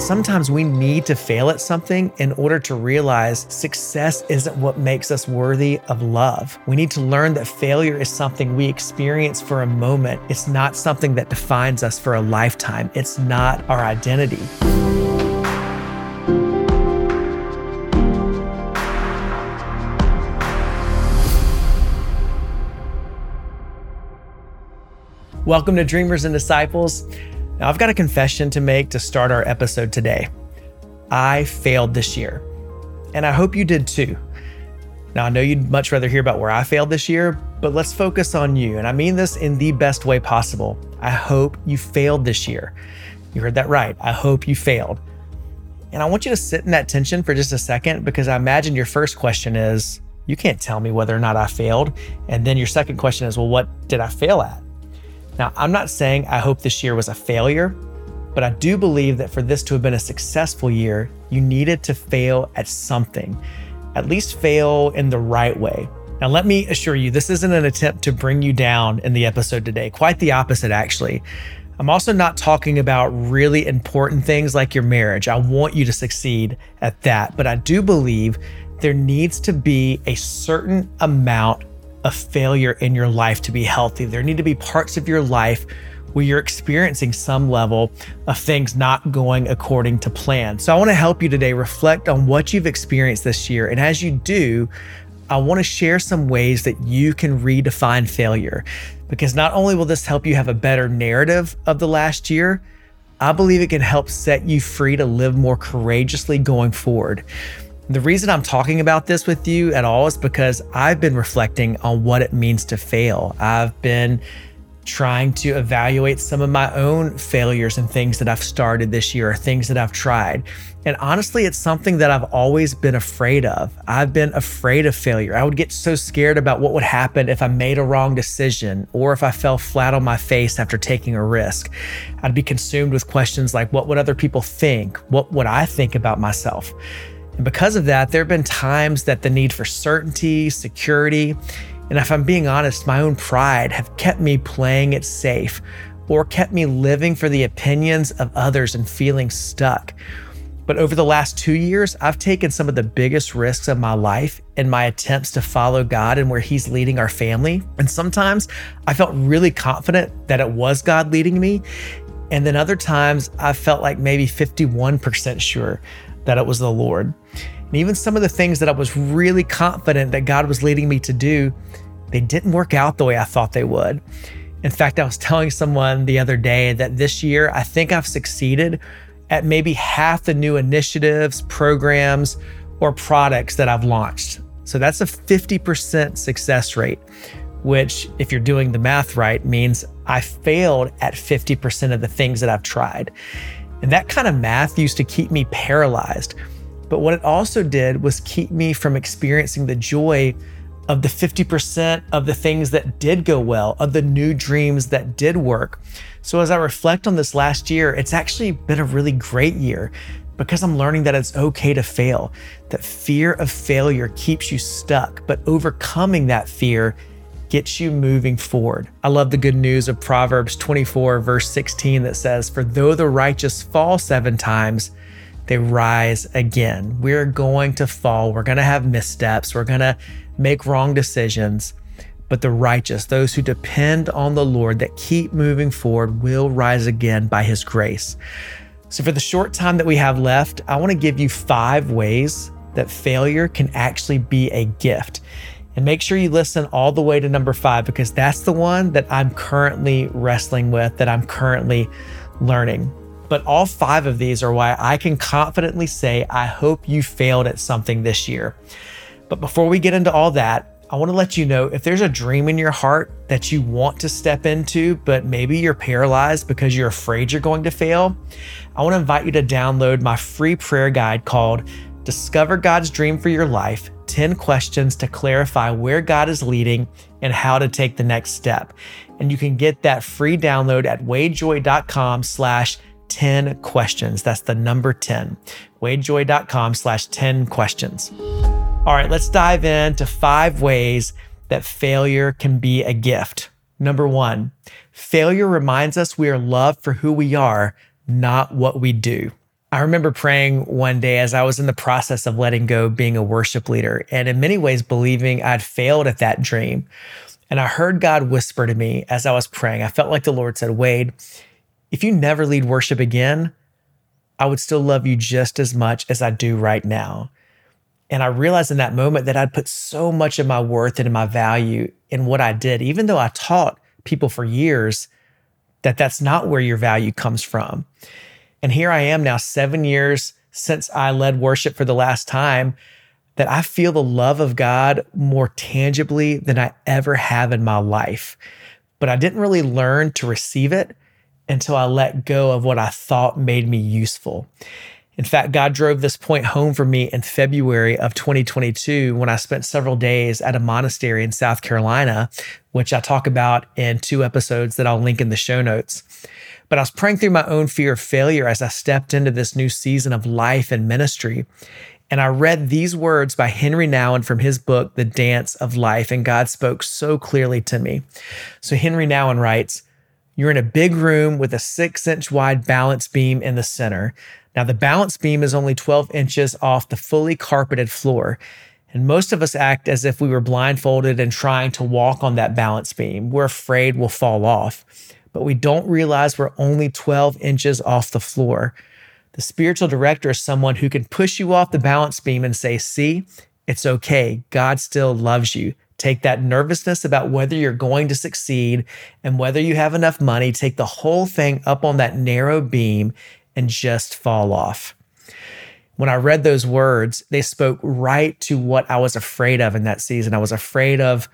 Sometimes we need to fail at something in order to realize success isn't what makes us worthy of love. We need to learn that failure is something we experience for a moment. It's not something that defines us for a lifetime. It's not our identity. Welcome to Dreamers and Disciples. Now, I've got a confession to make to start our episode today. I failed this year, and I hope you did too. Now, I know you'd much rather hear about where I failed this year, but let's focus on you. And I mean this in the best way possible. I hope you failed this year. You heard that right. I hope you failed. And I want you to sit in that tension for just a second because I imagine your first question is, You can't tell me whether or not I failed. And then your second question is, Well, what did I fail at? Now, I'm not saying I hope this year was a failure, but I do believe that for this to have been a successful year, you needed to fail at something, at least fail in the right way. Now, let me assure you, this isn't an attempt to bring you down in the episode today. Quite the opposite, actually. I'm also not talking about really important things like your marriage. I want you to succeed at that. But I do believe there needs to be a certain amount a failure in your life to be healthy. There need to be parts of your life where you're experiencing some level of things not going according to plan. So I want to help you today reflect on what you've experienced this year. And as you do, I want to share some ways that you can redefine failure because not only will this help you have a better narrative of the last year, I believe it can help set you free to live more courageously going forward. The reason I'm talking about this with you at all is because I've been reflecting on what it means to fail. I've been trying to evaluate some of my own failures and things that I've started this year or things that I've tried. And honestly, it's something that I've always been afraid of. I've been afraid of failure. I would get so scared about what would happen if I made a wrong decision or if I fell flat on my face after taking a risk. I'd be consumed with questions like, what would other people think? What would I think about myself? And because of that, there have been times that the need for certainty, security, and if I'm being honest, my own pride have kept me playing it safe or kept me living for the opinions of others and feeling stuck. But over the last two years, I've taken some of the biggest risks of my life in my attempts to follow God and where He's leading our family. And sometimes I felt really confident that it was God leading me. And then other times I felt like maybe 51% sure that it was the Lord. And even some of the things that I was really confident that God was leading me to do, they didn't work out the way I thought they would. In fact, I was telling someone the other day that this year I think I've succeeded at maybe half the new initiatives, programs, or products that I've launched. So that's a 50% success rate, which, if you're doing the math right, means I failed at 50% of the things that I've tried. And that kind of math used to keep me paralyzed. But what it also did was keep me from experiencing the joy of the 50% of the things that did go well, of the new dreams that did work. So as I reflect on this last year, it's actually been a really great year because I'm learning that it's okay to fail, that fear of failure keeps you stuck, but overcoming that fear gets you moving forward. I love the good news of Proverbs 24, verse 16, that says, For though the righteous fall seven times, they rise again. We're going to fall. We're going to have missteps. We're going to make wrong decisions. But the righteous, those who depend on the Lord, that keep moving forward, will rise again by his grace. So, for the short time that we have left, I want to give you five ways that failure can actually be a gift. And make sure you listen all the way to number five because that's the one that I'm currently wrestling with, that I'm currently learning. But all five of these are why I can confidently say, I hope you failed at something this year. But before we get into all that, I want to let you know if there's a dream in your heart that you want to step into, but maybe you're paralyzed because you're afraid you're going to fail, I want to invite you to download my free prayer guide called Discover God's Dream for Your Life 10 questions to clarify where God is leading and how to take the next step. And you can get that free download at wadejoye.com slash 10 questions. That's the number 10. wadejoye.com slash 10 questions. All right, let's dive into five ways that failure can be a gift. Number one, failure reminds us we are loved for who we are, not what we do. I remember praying one day as I was in the process of letting go being a worship leader, and in many ways believing I'd failed at that dream. And I heard God whisper to me as I was praying. I felt like the Lord said, Wade, if you never lead worship again, I would still love you just as much as I do right now. And I realized in that moment that I'd put so much of my worth and my value in what I did, even though I taught people for years that that's not where your value comes from. And here I am now, seven years since I led worship for the last time, that I feel the love of God more tangibly than I ever have in my life. But I didn't really learn to receive it until I let go of what I thought made me useful. In fact, God drove this point home for me in February of 2022 when I spent several days at a monastery in South Carolina, which I talk about in two episodes that I'll link in the show notes. But I was praying through my own fear of failure as I stepped into this new season of life and ministry. And I read these words by Henry Nouwen from his book, The Dance of Life, and God spoke so clearly to me. So Henry Nouwen writes, You're in a big room with a six inch wide balance beam in the center. Now, the balance beam is only 12 inches off the fully carpeted floor. And most of us act as if we were blindfolded and trying to walk on that balance beam. We're afraid we'll fall off but we don't realize we're only 12 inches off the floor. The spiritual director is someone who can push you off the balance beam and say, See, it's okay. God still loves you. Take that nervousness about whether you're going to succeed and whether you have enough money, take the whole thing up on that narrow beam and just fall off. When I read those words, they spoke right to what I was afraid of in that season. I was afraid of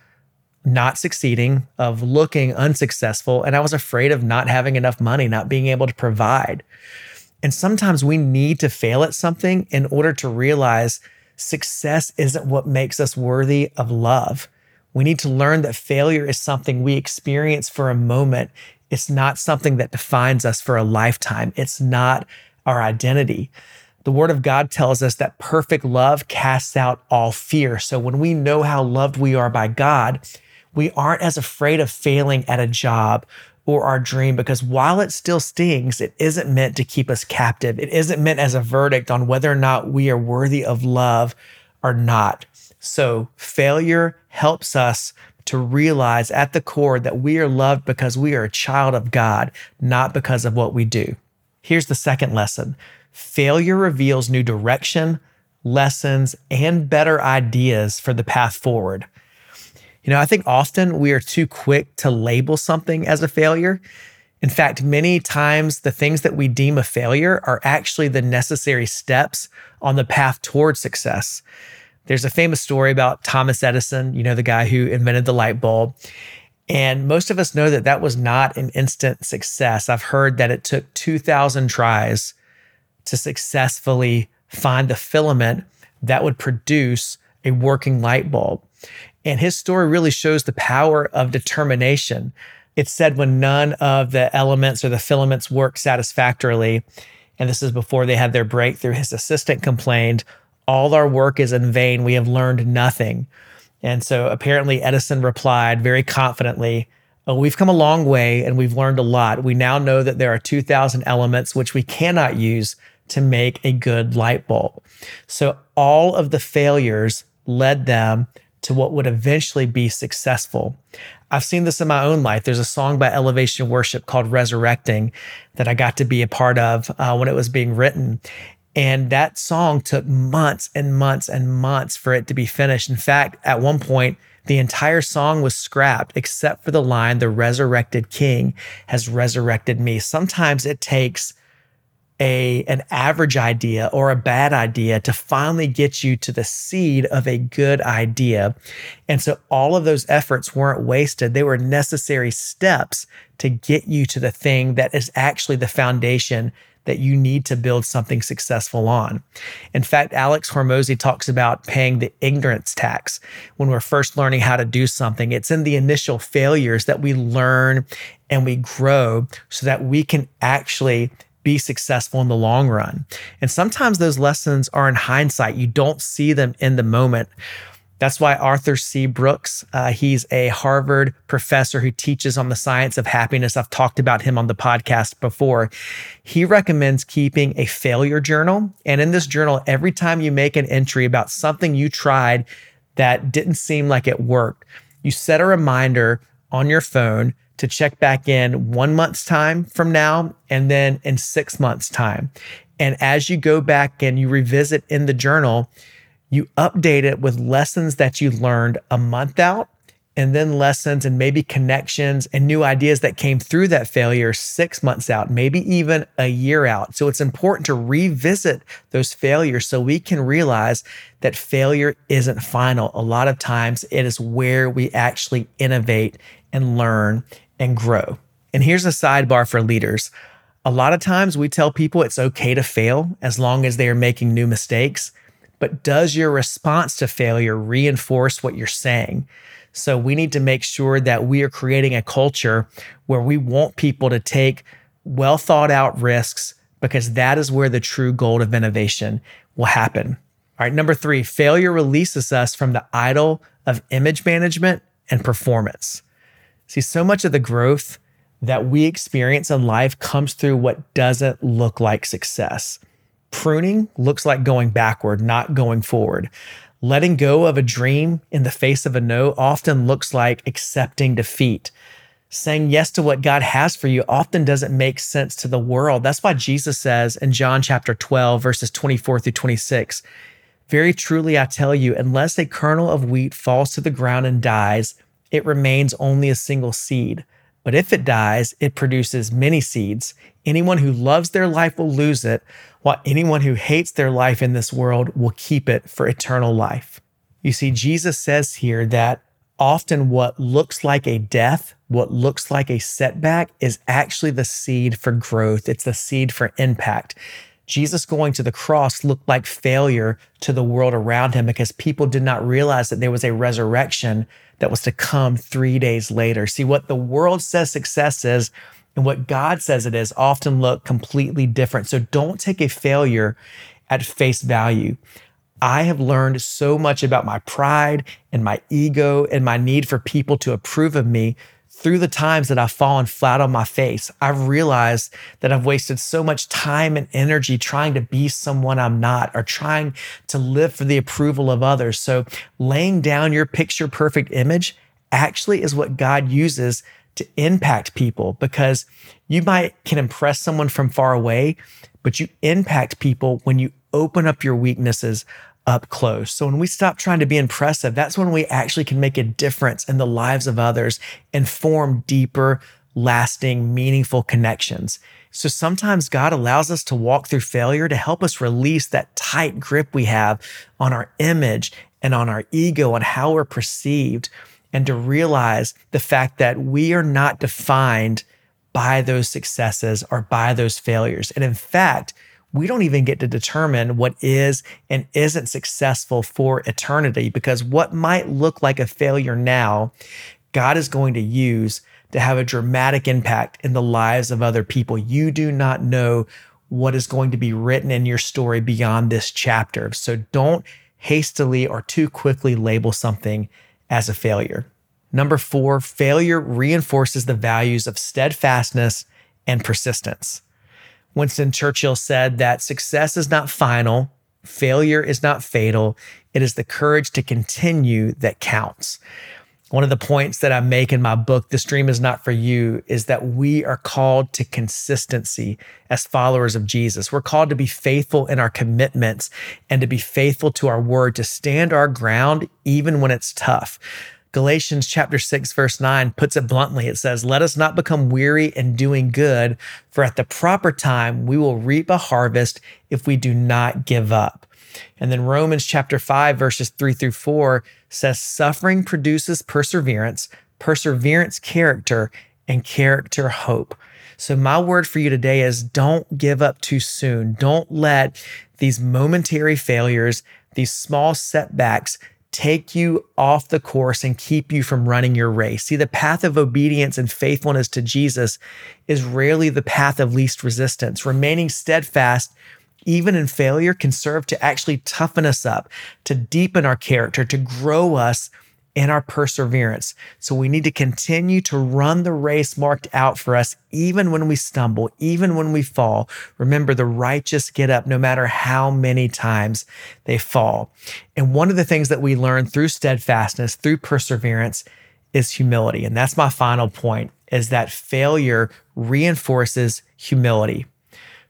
not succeeding, of looking unsuccessful. And I was afraid of not having enough money, not being able to provide. And sometimes we need to fail at something in order to realize success isn't what makes us worthy of love. We need to learn that failure is something we experience for a moment. It's not something that defines us for a lifetime. It's not our identity. The word of God tells us that perfect love casts out all fear. So when we know how loved we are by God, we aren't as afraid of failing at a job or our dream because while it still stings, it isn't meant to keep us captive. It isn't meant as a verdict on whether or not we are worthy of love or not. So, failure helps us to realize at the core that we are loved because we are a child of God, not because of what we do. Here's the second lesson failure reveals new direction, lessons, and better ideas for the path forward. You know, I think often we are too quick to label something as a failure. In fact, many times the things that we deem a failure are actually the necessary steps on the path towards success. There's a famous story about Thomas Edison, you know, the guy who invented the light bulb. And most of us know that that was not an instant success. I've heard that it took 2,000 tries to successfully find the filament that would produce a working light bulb. And his story really shows the power of determination. It's said when none of the elements or the filaments work satisfactorily, and this is before they had their breakthrough, his assistant complained, All our work is in vain. We have learned nothing. And so apparently Edison replied very confidently, oh, We've come a long way and we've learned a lot. We now know that there are 2,000 elements which we cannot use to make a good light bulb. So all of the failures led them to what would eventually be successful. I've seen this in my own life. There's a song by Elevation Worship called Resurrecting that I got to be a part of uh, when it was being written. And that song took months and months and months for it to be finished. In fact, at one point, the entire song was scrapped except for the line, The resurrected king has resurrected me. Sometimes it takes a an average idea or a bad idea to finally get you to the seed of a good idea. And so all of those efforts weren't wasted. They were necessary steps to get you to the thing that is actually the foundation that you need to build something successful on. In fact, Alex Hormozi talks about paying the ignorance tax when we're first learning how to do something. It's in the initial failures that we learn and we grow so that we can actually be successful in the long run. And sometimes those lessons are in hindsight. You don't see them in the moment. That's why Arthur C. Brooks, uh, he's a Harvard professor who teaches on the science of happiness. I've talked about him on the podcast before. He recommends keeping a failure journal. And in this journal, every time you make an entry about something you tried that didn't seem like it worked, you set a reminder on your phone to check back in one month's time from now and then in six months' time. And as you go back and you revisit in the journal, you update it with lessons that you learned a month out and then lessons and maybe connections and new ideas that came through that failure six months out, maybe even a year out. So it's important to revisit those failures so we can realize that failure isn't final. A lot of times it is where we actually innovate and learn and grow. And here's a sidebar for leaders. A lot of times we tell people it's okay to fail as long as they are making new mistakes. But does your response to failure reinforce what you're saying? So we need to make sure that we are creating a culture where we want people to take well thought out risks because that is where the true gold of innovation will happen. All right, number three, failure releases us from the idol of image management and performance. See, so much of the growth that we experience in life comes through what doesn't look like success. Pruning looks like going backward, not going forward. Letting go of a dream in the face of a no often looks like accepting defeat. Saying yes to what God has for you often doesn't make sense to the world. That's why Jesus says in John chapter 12, verses 24 through 26, Very truly I tell you, unless a kernel of wheat falls to the ground and dies, it remains only a single seed. But if it dies, it produces many seeds. Anyone who loves their life will lose it, while anyone who hates their life in this world will keep it for eternal life. You see, Jesus says here that often what looks like a death, what looks like a setback, is actually the seed for growth. It's the seed for impact. Jesus going to the cross looked like failure to the world around him because people did not realize that there was a resurrection that was to come three days later. See, what the world says success is and what God says it is often look completely different. So don't take a failure at face value. I have learned so much about my pride and my ego and my need for people to approve of me through the times that I've fallen flat on my face, I've realized that I've wasted so much time and energy trying to be someone I'm not or trying to live for the approval of others. So, laying down your picture perfect image actually is what God uses to impact people because you might can impress someone from far away, but you impact people when you open up your weaknesses, up close. So when we stop trying to be impressive, that's when we actually can make a difference in the lives of others and form deeper, lasting, meaningful connections. So sometimes God allows us to walk through failure to help us release that tight grip we have on our image and on our ego and how we're perceived, and to realize the fact that we are not defined by those successes or by those failures. And in fact, we don't even get to determine what is and isn't successful for eternity because what might look like a failure now, God is going to use to have a dramatic impact in the lives of other people. You do not know what is going to be written in your story beyond this chapter. So don't hastily or too quickly label something as a failure. Number four, failure reinforces the values of steadfastness and persistence. Winston Churchill said that success is not final, failure is not fatal. It is the courage to continue that counts. One of the points that I make in my book, This Dream is Not for You, is that we are called to consistency as followers of Jesus. We're called to be faithful in our commitments and to be faithful to our word, to stand our ground even when it's tough. Galatians chapter 6 verse 9 puts it bluntly. It says, "Let us not become weary in doing good, for at the proper time we will reap a harvest if we do not give up." And then Romans chapter 5 verses 3 through 4 says, "Suffering produces perseverance, perseverance character, and character hope." So my word for you today is don't give up too soon. Don't let these momentary failures, these small setbacks take you off the course and keep you from running your race. See, the path of obedience and faithfulness to Jesus is rarely the path of least resistance. Remaining steadfast even in failure, can serve to actually toughen us up, to deepen our character, to grow us in our perseverance. So we need to continue to run the race marked out for us, even when we stumble, even when we fall. Remember, the righteous get up no matter how many times they fall. And one of the things that we learn through steadfastness, through perseverance, is humility. And that's my final point is that failure reinforces humility.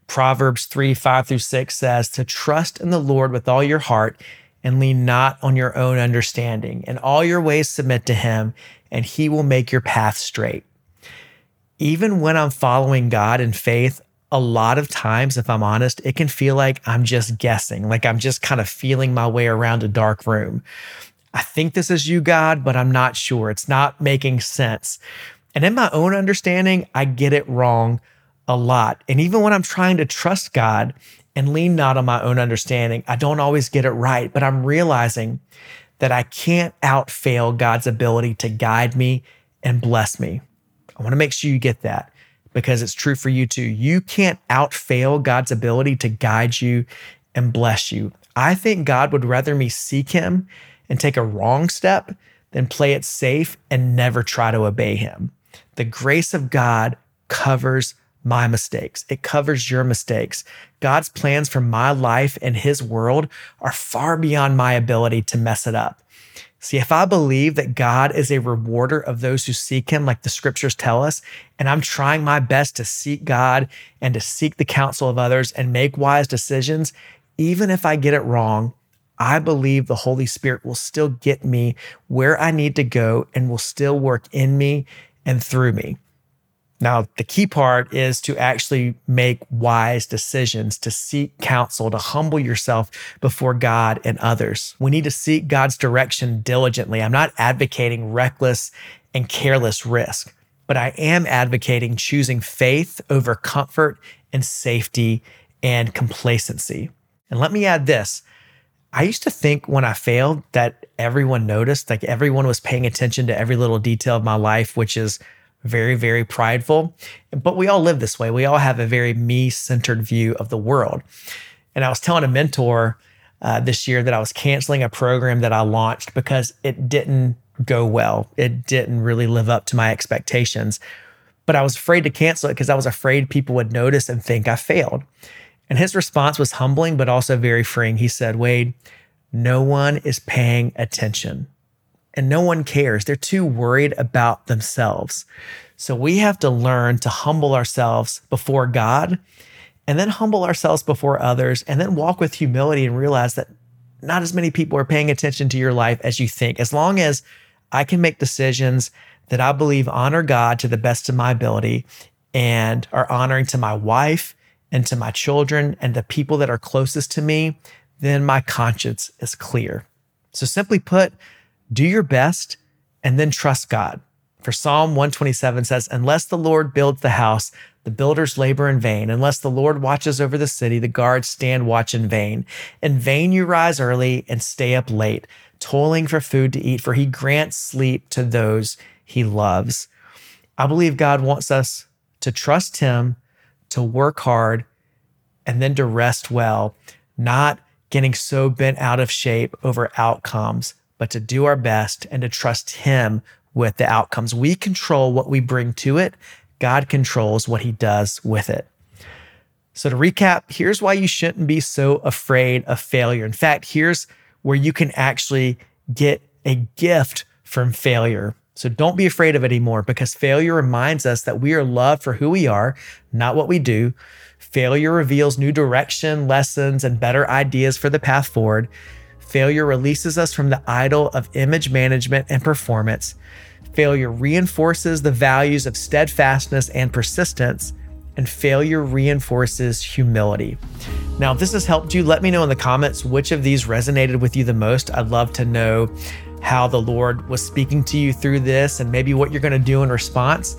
Proverbs 3 5 through 6 says to trust in the Lord with all your heart and lean not on your own understanding. In all your ways, submit to him, and he will make your path straight. Even when I'm following God in faith, a lot of times, if I'm honest, it can feel like I'm just guessing, like I'm just kind of feeling my way around a dark room. I think this is you, God, but I'm not sure. It's not making sense. And in my own understanding, I get it wrong a lot. And even when I'm trying to trust God, and lean not on my own understanding. I don't always get it right, but I'm realizing that I can't outfail God's ability to guide me and bless me. I want to make sure you get that because it's true for you too. You can't outfail God's ability to guide you and bless you. I think God would rather me seek him and take a wrong step than play it safe and never try to obey him. The grace of God covers my mistakes. It covers your mistakes. God's plans for my life and his world are far beyond my ability to mess it up. See, if I believe that God is a rewarder of those who seek him, like the scriptures tell us, and I'm trying my best to seek God and to seek the counsel of others and make wise decisions, even if I get it wrong, I believe the Holy Spirit will still get me where I need to go and will still work in me and through me. Now, the key part is to actually make wise decisions, to seek counsel, to humble yourself before God and others. We need to seek God's direction diligently. I'm not advocating reckless and careless risk, but I am advocating choosing faith over comfort and safety and complacency. And let me add this. I used to think when I failed that everyone noticed, like everyone was paying attention to every little detail of my life, which is very, very prideful. But we all live this way. We all have a very me centered view of the world. And I was telling a mentor uh, this year that I was canceling a program that I launched because it didn't go well. It didn't really live up to my expectations. But I was afraid to cancel it because I was afraid people would notice and think I failed. And his response was humbling, but also very freeing. He said, Wade, no one is paying attention and no one cares. They're too worried about themselves. So we have to learn to humble ourselves before God and then humble ourselves before others and then walk with humility and realize that not as many people are paying attention to your life as you think. As long as I can make decisions that I believe honor God to the best of my ability and are honoring to my wife and to my children and the people that are closest to me, then my conscience is clear. So simply put, do your best and then trust God. For Psalm 127 says, Unless the Lord builds the house, the builders labor in vain. Unless the Lord watches over the city, the guards stand watch in vain. In vain you rise early and stay up late, toiling for food to eat, for he grants sleep to those he loves. I believe God wants us to trust him, to work hard, and then to rest well, not getting so bent out of shape over outcomes but to do our best and to trust Him with the outcomes. We control what we bring to it, God controls what He does with it. So, to recap, here's why you shouldn't be so afraid of failure. In fact, here's where you can actually get a gift from failure. So, don't be afraid of it anymore because failure reminds us that we are loved for who we are, not what we do. Failure reveals new direction, lessons, and better ideas for the path forward. Failure releases us from the idol of image management and performance. Failure reinforces the values of steadfastness and persistence. And failure reinforces humility. Now, if this has helped you, let me know in the comments which of these resonated with you the most. I'd love to know how the Lord was speaking to you through this and maybe what you're going to do in response.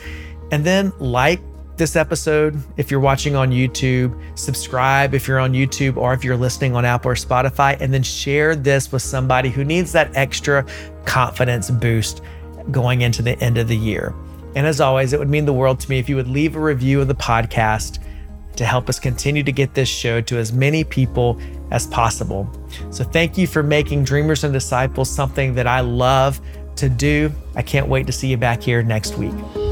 And then like, this episode if you're watching on YouTube, subscribe if you're on YouTube or if you're listening on Apple or Spotify, and then share this with somebody who needs that extra confidence boost going into the end of the year. And as always, it would mean the world to me if you would leave a review of the podcast. to help us continue to get this show to as many people as possible. So thank you for making Dreamers and Disciples something that I love to do. I can't wait to see you back here next week.